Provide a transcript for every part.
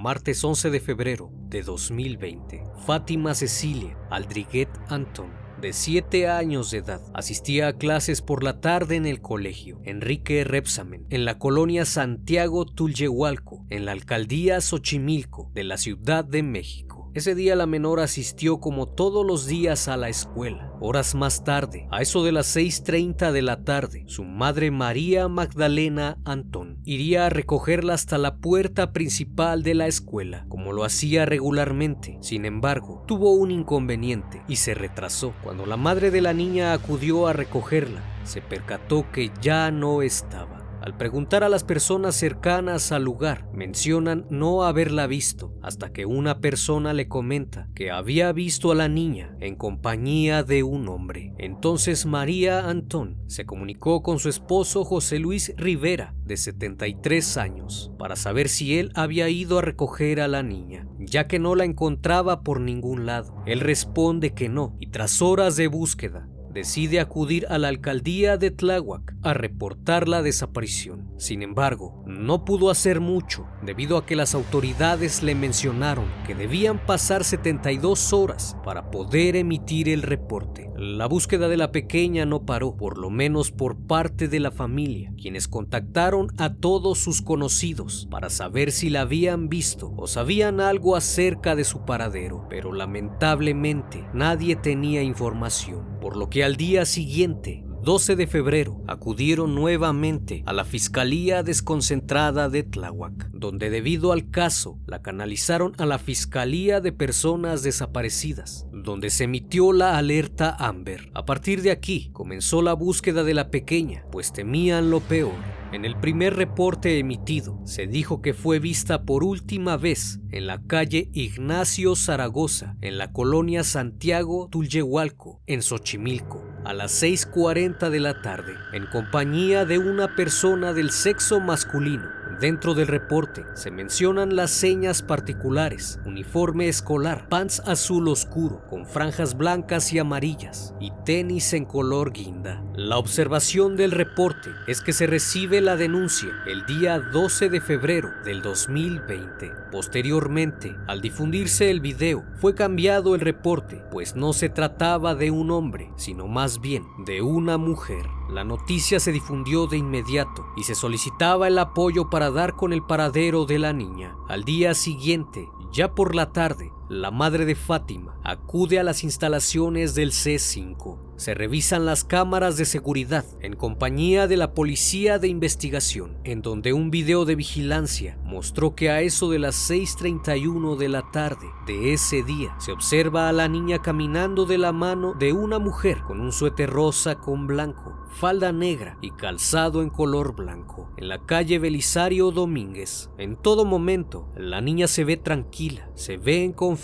Martes 11 de febrero de 2020, Fátima Cecilia Aldriguet Anton, de 7 años de edad, asistía a clases por la tarde en el colegio Enrique Repsamen, en la colonia Santiago Tulyehualco, en la alcaldía Xochimilco de la Ciudad de México. Ese día la menor asistió como todos los días a la escuela. Horas más tarde, a eso de las 6.30 de la tarde, su madre María Magdalena Antón iría a recogerla hasta la puerta principal de la escuela, como lo hacía regularmente. Sin embargo, tuvo un inconveniente y se retrasó. Cuando la madre de la niña acudió a recogerla, se percató que ya no estaba. Al preguntar a las personas cercanas al lugar, mencionan no haberla visto, hasta que una persona le comenta que había visto a la niña en compañía de un hombre. Entonces María Antón se comunicó con su esposo José Luis Rivera, de 73 años, para saber si él había ido a recoger a la niña, ya que no la encontraba por ningún lado. Él responde que no, y tras horas de búsqueda, decide acudir a la alcaldía de Tláhuac a reportar la desaparición. Sin embargo, no pudo hacer mucho debido a que las autoridades le mencionaron que debían pasar 72 horas para poder emitir el reporte. La búsqueda de la pequeña no paró, por lo menos por parte de la familia, quienes contactaron a todos sus conocidos para saber si la habían visto o sabían algo acerca de su paradero, pero lamentablemente nadie tenía información, por lo que al día siguiente 12 de febrero acudieron nuevamente a la Fiscalía Desconcentrada de Tláhuac, donde debido al caso la canalizaron a la Fiscalía de Personas Desaparecidas, donde se emitió la alerta Amber. A partir de aquí comenzó la búsqueda de la pequeña, pues temían lo peor. En el primer reporte emitido se dijo que fue vista por última vez en la calle Ignacio Zaragoza, en la colonia Santiago Tulyehualco, en Xochimilco, a las 6.40 de la tarde, en compañía de una persona del sexo masculino Dentro del reporte se mencionan las señas particulares, uniforme escolar, pants azul oscuro con franjas blancas y amarillas y tenis en color guinda. La observación del reporte es que se recibe la denuncia el día 12 de febrero del 2020. Posteriormente, al difundirse el video, fue cambiado el reporte, pues no se trataba de un hombre, sino más bien de una mujer. La noticia se difundió de inmediato y se solicitaba el apoyo para dar con el paradero de la niña. Al día siguiente, ya por la tarde, la madre de Fátima acude a las instalaciones del C5 se revisan las cámaras de seguridad en compañía de la policía de investigación, en donde un video de vigilancia mostró que a eso de las 6.31 de la tarde de ese día se observa a la niña caminando de la mano de una mujer con un suéter rosa con blanco, falda negra y calzado en color blanco, en la calle Belisario Domínguez. En todo momento, la niña se ve tranquila, se ve en confianza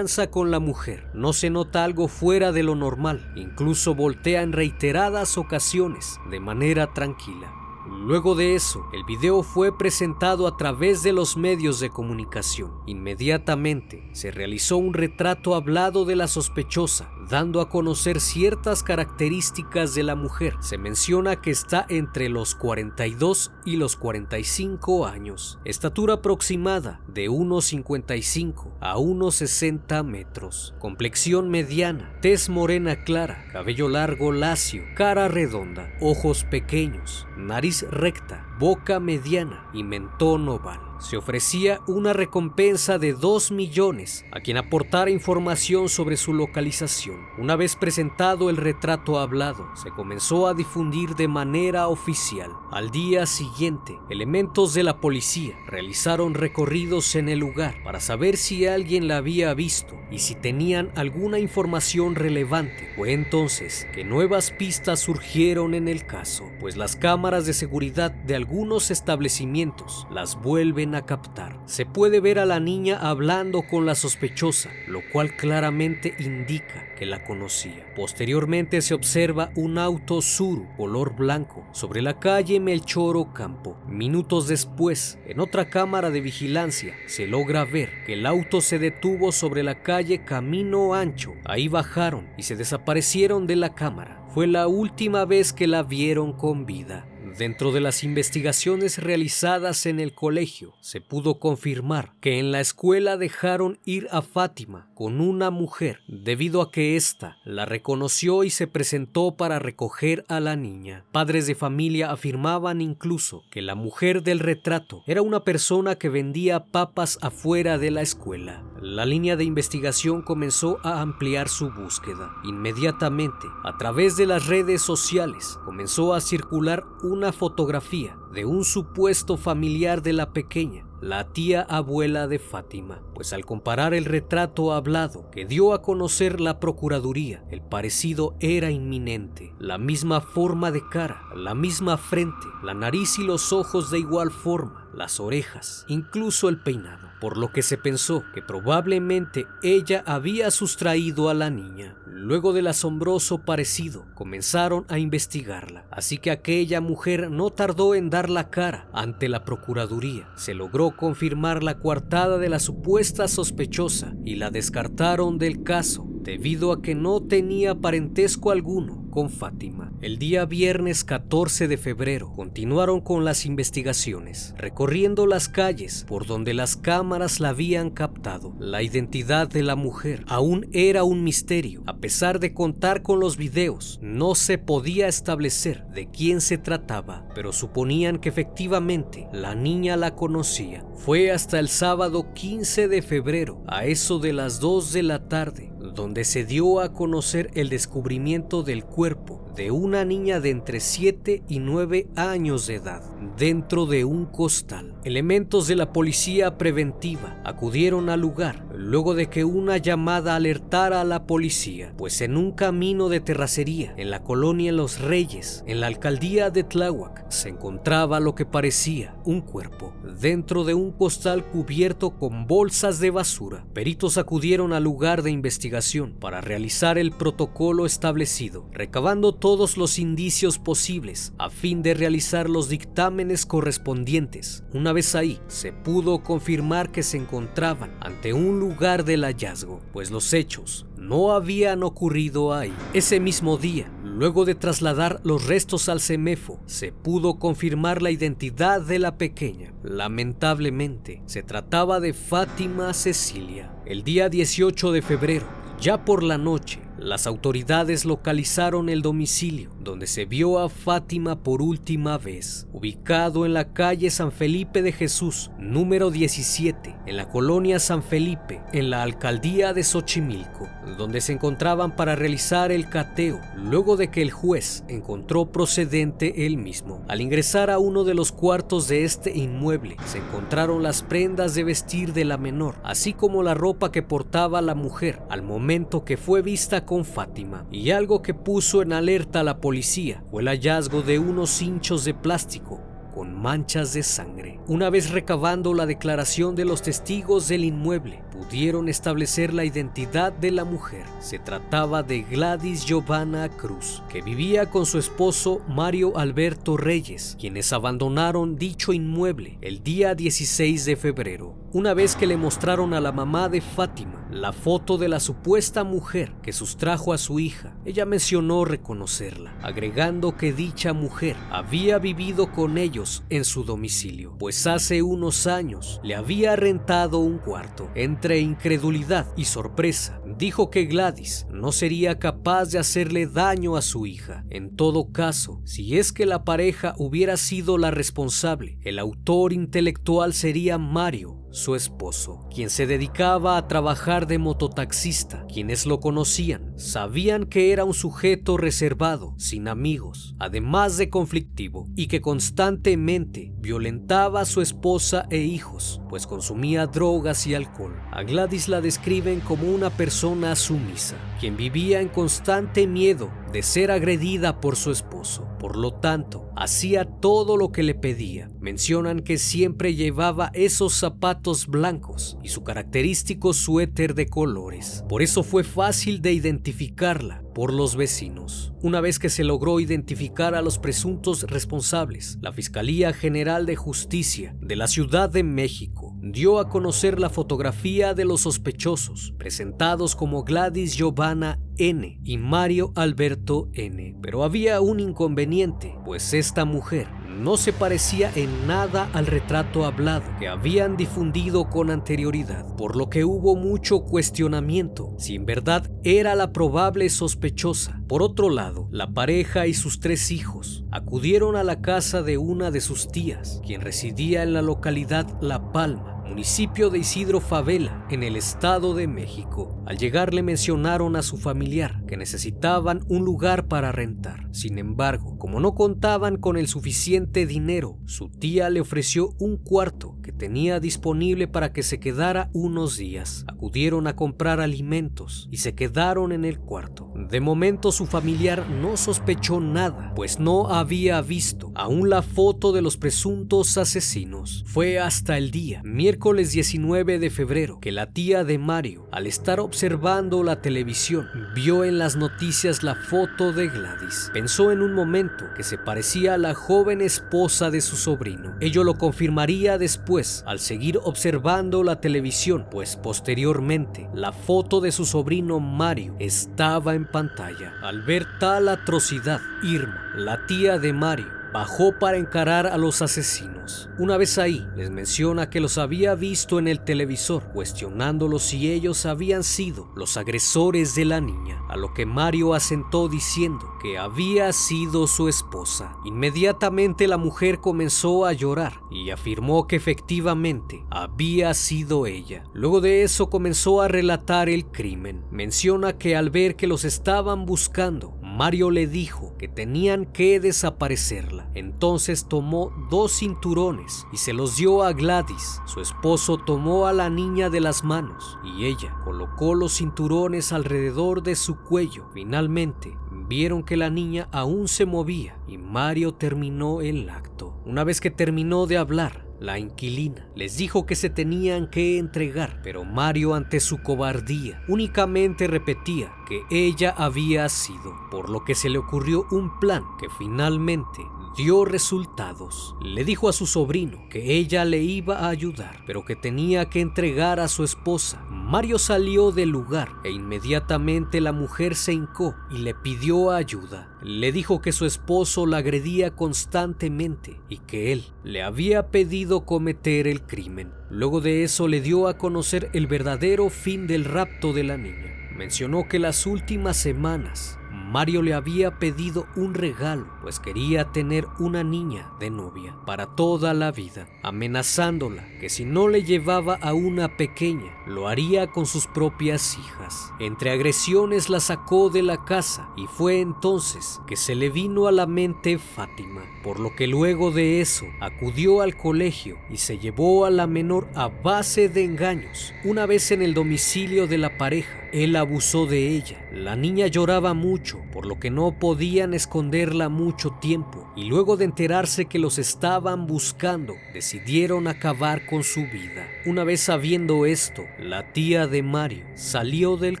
con la mujer, no se nota algo fuera de lo normal, incluso voltea en reiteradas ocasiones de manera tranquila. Luego de eso, el video fue presentado a través de los medios de comunicación. Inmediatamente se realizó un retrato hablado de la sospechosa, dando a conocer ciertas características de la mujer. Se menciona que está entre los 42 y los 45 años, estatura aproximada de 1,55 a 1,60 metros, complexión mediana, tez morena clara, cabello largo lacio, cara redonda, ojos pequeños, nariz recta, boca mediana y mentón oval. Se ofrecía una recompensa de 2 millones a quien aportara información sobre su localización. Una vez presentado el retrato hablado, se comenzó a difundir de manera oficial. Al día siguiente, elementos de la policía realizaron recorridos en el lugar para saber si alguien la había visto y si tenían alguna información relevante. Fue entonces que nuevas pistas surgieron en el caso, pues las cámaras de seguridad de algunos establecimientos las vuelven a captar. Se puede ver a la niña hablando con la sospechosa, lo cual claramente indica que la conocía. Posteriormente se observa un auto Suru color blanco sobre la calle Melchoro Campo. Minutos después, en otra cámara de vigilancia, se logra ver que el auto se detuvo sobre la calle Camino Ancho. Ahí bajaron y se desaparecieron de la cámara. Fue la última vez que la vieron con vida. Dentro de las investigaciones realizadas en el colegio, se pudo confirmar que en la escuela dejaron ir a Fátima con una mujer debido a que ésta la reconoció y se presentó para recoger a la niña. Padres de familia afirmaban incluso que la mujer del retrato era una persona que vendía papas afuera de la escuela. La línea de investigación comenzó a ampliar su búsqueda. Inmediatamente, a través de las redes sociales, comenzó a circular una fotografía de un supuesto familiar de la pequeña, la tía abuela de Fátima, pues al comparar el retrato hablado que dio a conocer la Procuraduría, el parecido era inminente. La misma forma de cara, la misma frente, la nariz y los ojos de igual forma, las orejas, incluso el peinado, por lo que se pensó que probablemente ella había sustraído a la niña. Luego del asombroso parecido, comenzaron a investigarla, así que aquella mujer no tardó en dar la cara ante la Procuraduría. Se logró confirmar la coartada de la supuesta sospechosa y la descartaron del caso debido a que no tenía parentesco alguno con Fátima. El día viernes 14 de febrero continuaron con las investigaciones, recorriendo las calles por donde las cámaras la habían captado. La identidad de la mujer aún era un misterio. A pesar de contar con los videos, no se podía establecer de quién se trataba, pero suponían que efectivamente la niña la conocía. Fue hasta el sábado 15 de febrero, a eso de las 2 de la tarde, donde se dio a conocer el descubrimiento del cuerpo de una niña de entre 7 y 9 años de edad dentro de un costal. Elementos de la policía preventiva acudieron al lugar luego de que una llamada alertara a la policía, pues en un camino de terracería en la colonia Los Reyes, en la alcaldía de Tláhuac, se encontraba lo que parecía un cuerpo dentro de un costal cubierto con bolsas de basura. Peritos acudieron al lugar de investigación para realizar el protocolo establecido, recabando todos los indicios posibles a fin de realizar los dictámenes correspondientes. Una vez ahí, se pudo confirmar que se encontraban ante un lugar del hallazgo, pues los hechos no habían ocurrido ahí. Ese mismo día, luego de trasladar los restos al CEMEFO, se pudo confirmar la identidad de la pequeña. Lamentablemente, se trataba de Fátima Cecilia. El día 18 de febrero, ya por la noche, las autoridades localizaron el domicilio donde se vio a Fátima por última vez, ubicado en la calle San Felipe de Jesús, número 17, en la colonia San Felipe, en la alcaldía de Xochimilco, donde se encontraban para realizar el cateo, luego de que el juez encontró procedente él mismo. Al ingresar a uno de los cuartos de este inmueble, se encontraron las prendas de vestir de la menor, así como la ropa que portaba la mujer al momento que fue vista con Fátima, y algo que puso en alerta a la policía fue el hallazgo de unos hinchos de plástico con manchas de sangre. Una vez recabando la declaración de los testigos del inmueble, pudieron establecer la identidad de la mujer. Se trataba de Gladys Giovanna Cruz, que vivía con su esposo Mario Alberto Reyes, quienes abandonaron dicho inmueble el día 16 de febrero. Una vez que le mostraron a la mamá de Fátima la foto de la supuesta mujer que sustrajo a su hija, ella mencionó reconocerla, agregando que dicha mujer había vivido con ellos en su domicilio, pues hace unos años le había rentado un cuarto. Entre incredulidad y sorpresa, dijo que Gladys no sería capaz de hacerle daño a su hija. En todo caso, si es que la pareja hubiera sido la responsable, el autor intelectual sería Mario, su esposo, quien se dedicaba a trabajar de mototaxista. Quienes lo conocían sabían que era un sujeto reservado, sin amigos, además de conflictivo, y que constantemente violentaba a su esposa e hijos, pues consumía drogas y alcohol. A Gladys la describen como una persona sumisa, quien vivía en constante miedo de ser agredida por su esposo. Por lo tanto, hacía todo lo que le pedía. Mencionan que siempre llevaba esos zapatos blancos y su característico suéter de colores. Por eso fue fácil de identificarla por los vecinos. Una vez que se logró identificar a los presuntos responsables, la Fiscalía General de Justicia de la Ciudad de México dio a conocer la fotografía de los sospechosos, presentados como Gladys Giovanna N y Mario Alberto N. Pero había un inconveniente, pues esta mujer no se parecía en nada al retrato hablado que habían difundido con anterioridad, por lo que hubo mucho cuestionamiento si en verdad era la probable sospechosa. Por otro lado, la pareja y sus tres hijos acudieron a la casa de una de sus tías, quien residía en la localidad La Palma, municipio de Isidro Favela, en el Estado de México. Al llegar le mencionaron a su familiar que necesitaban un lugar para rentar. Sin embargo, como no contaban con el suficiente dinero, su tía le ofreció un cuarto que tenía disponible para que se quedara unos días. Acudieron a comprar alimentos y se quedaron en el cuarto. De momento su familiar no sospechó nada, pues no había visto aún la foto de los presuntos asesinos. Fue hasta el día, miércoles 19 de febrero, que la tía de Mario, al estar observando la televisión, vio en las noticias la foto de Gladys. Pensó en un momento que se parecía a la joven esposa de su sobrino. Ello lo confirmaría después al seguir observando la televisión, pues posteriormente la foto de su sobrino Mario estaba en pantalla. Al ver tal atrocidad, Irma, la tía de Mario, bajó para encarar a los asesinos. Una vez ahí, les menciona que los había visto en el televisor, cuestionándolos si ellos habían sido los agresores de la niña, a lo que Mario asentó diciendo que había sido su esposa. Inmediatamente la mujer comenzó a llorar y afirmó que efectivamente había sido ella. Luego de eso comenzó a relatar el crimen. Menciona que al ver que los estaban buscando, Mario le dijo que tenían que desaparecerla. Entonces tomó dos cinturones y se los dio a Gladys. Su esposo tomó a la niña de las manos y ella colocó los cinturones alrededor de su cuello. Finalmente, vieron que la niña aún se movía y Mario terminó el acto. Una vez que terminó de hablar, la inquilina. Les dijo que se tenían que entregar, pero Mario ante su cobardía únicamente repetía que ella había sido, por lo que se le ocurrió un plan que finalmente dio resultados. Le dijo a su sobrino que ella le iba a ayudar, pero que tenía que entregar a su esposa. Mario salió del lugar e inmediatamente la mujer se hincó y le pidió ayuda. Le dijo que su esposo la agredía constantemente y que él le había pedido cometer el crimen. Luego de eso le dio a conocer el verdadero fin del rapto de la niña. Mencionó que las últimas semanas Mario le había pedido un regalo, pues quería tener una niña de novia para toda la vida, amenazándola que si no le llevaba a una pequeña, lo haría con sus propias hijas. Entre agresiones la sacó de la casa y fue entonces que se le vino a la mente Fátima, por lo que luego de eso acudió al colegio y se llevó a la menor a base de engaños. Una vez en el domicilio de la pareja, él abusó de ella. La niña lloraba mucho, por lo que no podían esconderla mucho tiempo, y luego de enterarse que los estaban buscando, decidieron acabar con su vida. Una vez sabiendo esto, la tía de Mario salió del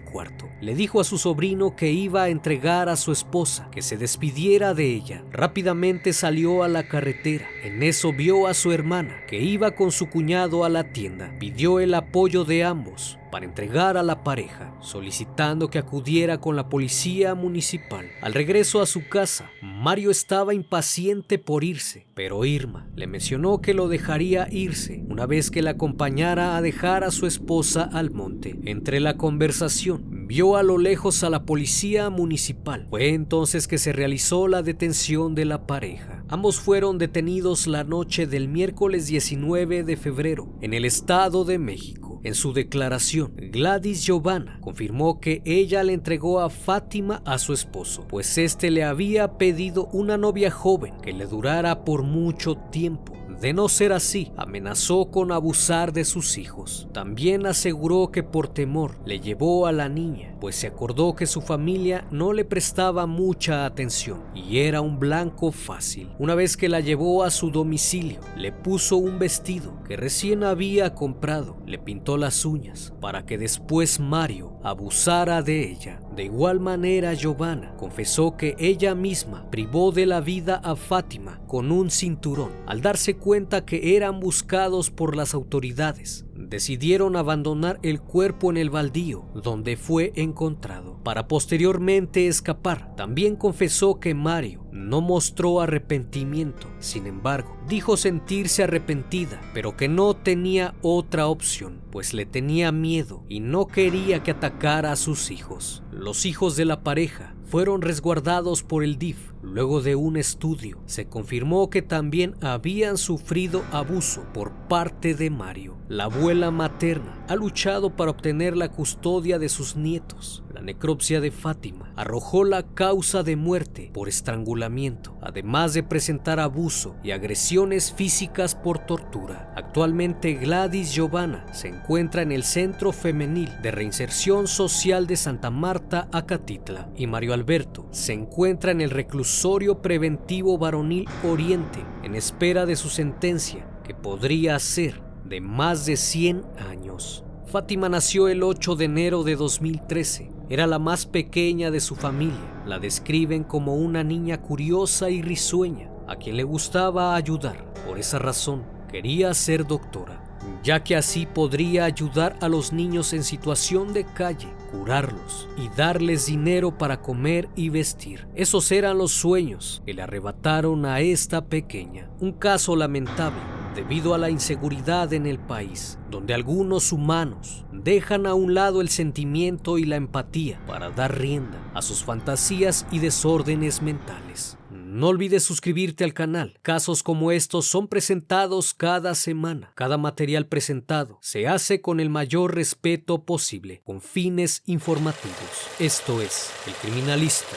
cuarto. Le dijo a su sobrino que iba a entregar a su esposa, que se despidiera de ella. Rápidamente salió a la carretera. En eso vio a su hermana, que iba con su cuñado a la tienda. Pidió el apoyo de ambos para entregar a la pareja, solicitando que acudiera con la policía municipal. Al regreso a su casa, Mario estaba impaciente por irse, pero Irma le mencionó que lo dejaría irse una vez que la acompañara a dejar a su esposa al monte. Entre la conversación, vio a lo lejos a la policía municipal. Fue entonces que se realizó la detención de la pareja. Ambos fueron detenidos la noche del miércoles 19 de febrero en el Estado de México. En su declaración, Gladys Giovanna confirmó que ella le entregó a Fátima a su esposo, pues este le había pedido una novia joven que le durara por mucho tiempo. De no ser así, amenazó con abusar de sus hijos. También aseguró que por temor le llevó a la niña, pues se acordó que su familia no le prestaba mucha atención y era un blanco fácil. Una vez que la llevó a su domicilio, le puso un vestido que recién había comprado, le pintó las uñas para que después Mario abusara de ella. De igual manera, Giovanna confesó que ella misma privó de la vida a Fátima con un cinturón al darse cuenta que eran buscados por las autoridades decidieron abandonar el cuerpo en el baldío donde fue encontrado para posteriormente escapar. También confesó que Mario no mostró arrepentimiento, sin embargo, dijo sentirse arrepentida, pero que no tenía otra opción, pues le tenía miedo y no quería que atacara a sus hijos. Los hijos de la pareja fueron resguardados por el DIF. Luego de un estudio, se confirmó que también habían sufrido abuso por parte de Mario. La abuela materna ha luchado para obtener la custodia de sus nietos. Necropsia de Fátima arrojó la causa de muerte por estrangulamiento, además de presentar abuso y agresiones físicas por tortura. Actualmente Gladys Giovanna se encuentra en el Centro Femenil de Reinserción Social de Santa Marta, Acatitla, y Mario Alberto se encuentra en el reclusorio preventivo varonil Oriente en espera de su sentencia, que podría ser de más de 100 años. Fátima nació el 8 de enero de 2013 era la más pequeña de su familia. La describen como una niña curiosa y risueña, a quien le gustaba ayudar. Por esa razón, quería ser doctora, ya que así podría ayudar a los niños en situación de calle, curarlos y darles dinero para comer y vestir. Esos eran los sueños que le arrebataron a esta pequeña. Un caso lamentable debido a la inseguridad en el país, donde algunos humanos dejan a un lado el sentimiento y la empatía para dar rienda a sus fantasías y desórdenes mentales. No olvides suscribirte al canal. Casos como estos son presentados cada semana. Cada material presentado se hace con el mayor respeto posible, con fines informativos. Esto es El Criminalista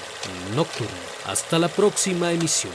Nocturno. Hasta la próxima emisión.